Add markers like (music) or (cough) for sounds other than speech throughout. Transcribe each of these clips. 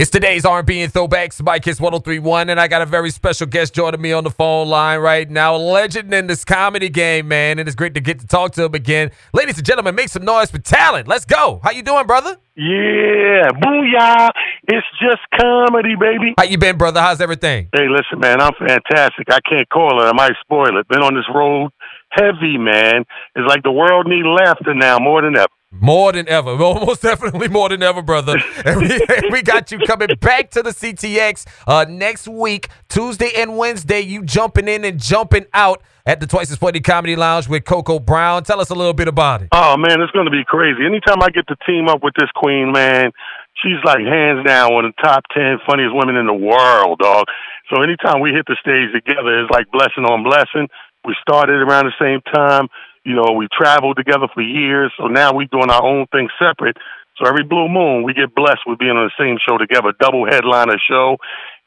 It's today's R&B and Throwbacks by Kiss 1031, and I got a very special guest joining me on the phone line right now. A legend in this comedy game, man, and it's great to get to talk to him again. Ladies and gentlemen, make some noise for Talent. Let's go. How you doing, brother? Yeah, booyah. It's just comedy, baby. How you been, brother? How's everything? Hey, listen, man, I'm fantastic. I can't call it. I might spoil it. Been on this road heavy, man. It's like the world need laughter now more than ever. More than ever. (laughs) Most definitely more than ever, brother. (laughs) And we, (laughs) we got you coming back to the CTX uh, next week, Tuesday and Wednesday. You jumping in and jumping out at the Twice as Funny Comedy Lounge with Coco Brown. Tell us a little bit about it. Oh, man, it's going to be crazy. Anytime I get to team up with this queen, man, she's like hands down one of the top 10 funniest women in the world, dog. So anytime we hit the stage together, it's like blessing on blessing. We started around the same time. You know, we traveled together for years, so now we're doing our own thing separate. So every blue moon, we get blessed with being on the same show together, double headliner show.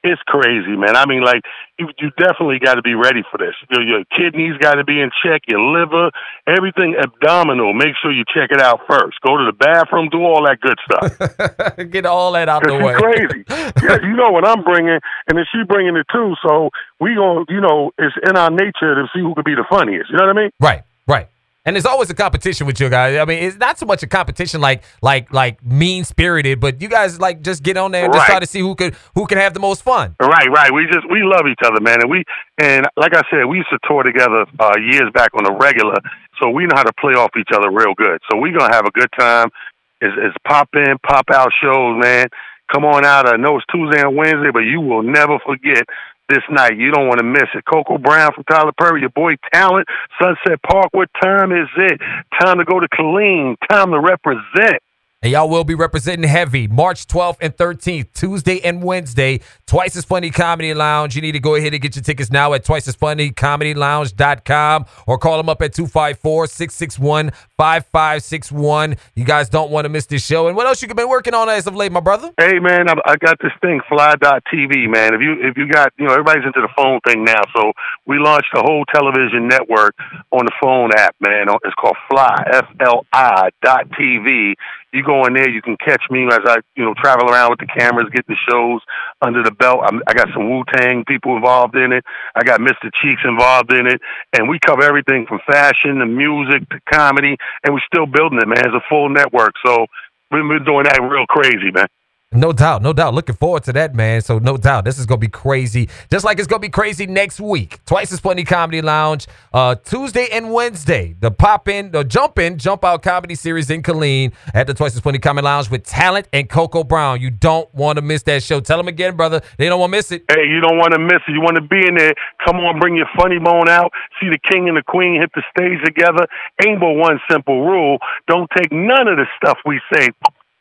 It's crazy, man. I mean, like you, you definitely got to be ready for this. Your, your kidneys got to be in check, your liver, everything abdominal. Make sure you check it out first. Go to the bathroom, do all that good stuff. (laughs) Get all that out the way. crazy. yeah, you know what I'm bringing, and then she bringing it too. So we gonna, you know, it's in our nature to see who could be the funniest. You know what I mean? Right. Right. And there's always a competition with you guys. I mean, it's not so much a competition like like like mean spirited, but you guys like just get on there and right. just try to see who could who can have the most fun. Right, right. We just we love each other, man, and we and like I said, we used to tour together uh, years back on the regular, so we know how to play off each other real good. So we're gonna have a good time. It's, it's pop in, pop out shows, man. Come on out. I know it's Tuesday and Wednesday, but you will never forget this night. You don't want to miss it. Coco Brown from Tyler Perry, your boy Talent, Sunset Park. What time is it? Time to go to Killeen. Time to represent. And y'all will be representing heavy March 12th and 13th, Tuesday and Wednesday. Twice as Funny Comedy Lounge. You need to go ahead and get your tickets now at twiceasfunnycomedylounge.com or call them up at 254 661 5561. You guys don't want to miss this show. And what else you been working on as of late, my brother? Hey, man, I, I got this thing, Fly.tv, man. If you, if you got, you know, everybody's into the phone thing now. So we launched a whole television network on the phone app, man. It's called Fly, F L I dot TV you go in there, you can catch me as I, you know, travel around with the cameras, get the shows under the belt. I'm, I got some Wu Tang people involved in it. I got Mr. Cheeks involved in it, and we cover everything from fashion to music to comedy, and we're still building it, man. It's a full network, so we've been doing that real crazy, man. No doubt, no doubt. Looking forward to that, man. So no doubt, this is gonna be crazy. Just like it's gonna be crazy next week. Twice as Funny Comedy Lounge, uh, Tuesday and Wednesday. The pop in, the jump in, jump out comedy series in Killeen at the Twice as Funny Comedy Lounge with Talent and Coco Brown. You don't want to miss that show. Tell them again, brother. They don't want to miss it. Hey, you don't want to miss it. You want to be in there. Come on, bring your funny bone out. See the king and the queen hit the stage together. Ain't but one simple rule: don't take none of the stuff we say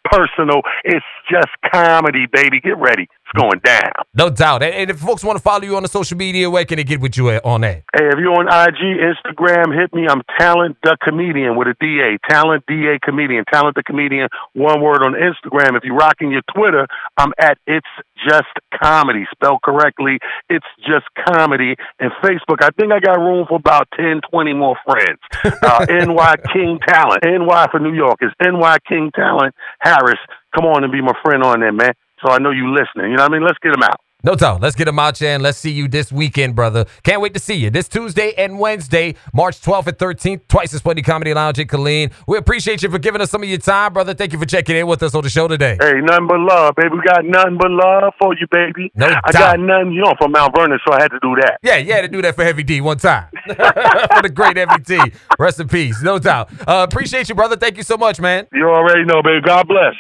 personal. It's just comedy, baby. Get ready. It's going down. No doubt. And if folks want to follow you on the social media, where can they get with you on that? Hey, if you're on IG, Instagram, hit me. I'm Talent the Comedian with a DA. Talent DA Comedian. Talent the Comedian. One word on Instagram. If you're rocking your Twitter, I'm at It's Just Comedy. Spelled correctly. It's Just Comedy. And Facebook, I think I got room for about 10, 20 more friends. (laughs) Uh, NY King Talent. NY for New York. It's NY King Talent Harris. Come on and be my friend on there, man. So I know you listening. You know what I mean? Let's get them out. No doubt. Let's get them out, and let's see you this weekend, brother. Can't wait to see you this Tuesday and Wednesday, March 12th and 13th, twice as funny Comedy Lounge in Killeen. We appreciate you for giving us some of your time, brother. Thank you for checking in with us on the show today. Hey, nothing but love, baby. We got nothing but love for you, baby. No I doubt. got nothing, you know, from Mount Vernon, so I had to do that. Yeah, you had to do that for Heavy D one time. (laughs) for the great Heavy D. Rest in peace. No doubt. Uh, appreciate you, brother. Thank you so much, man. You already know, baby. God bless.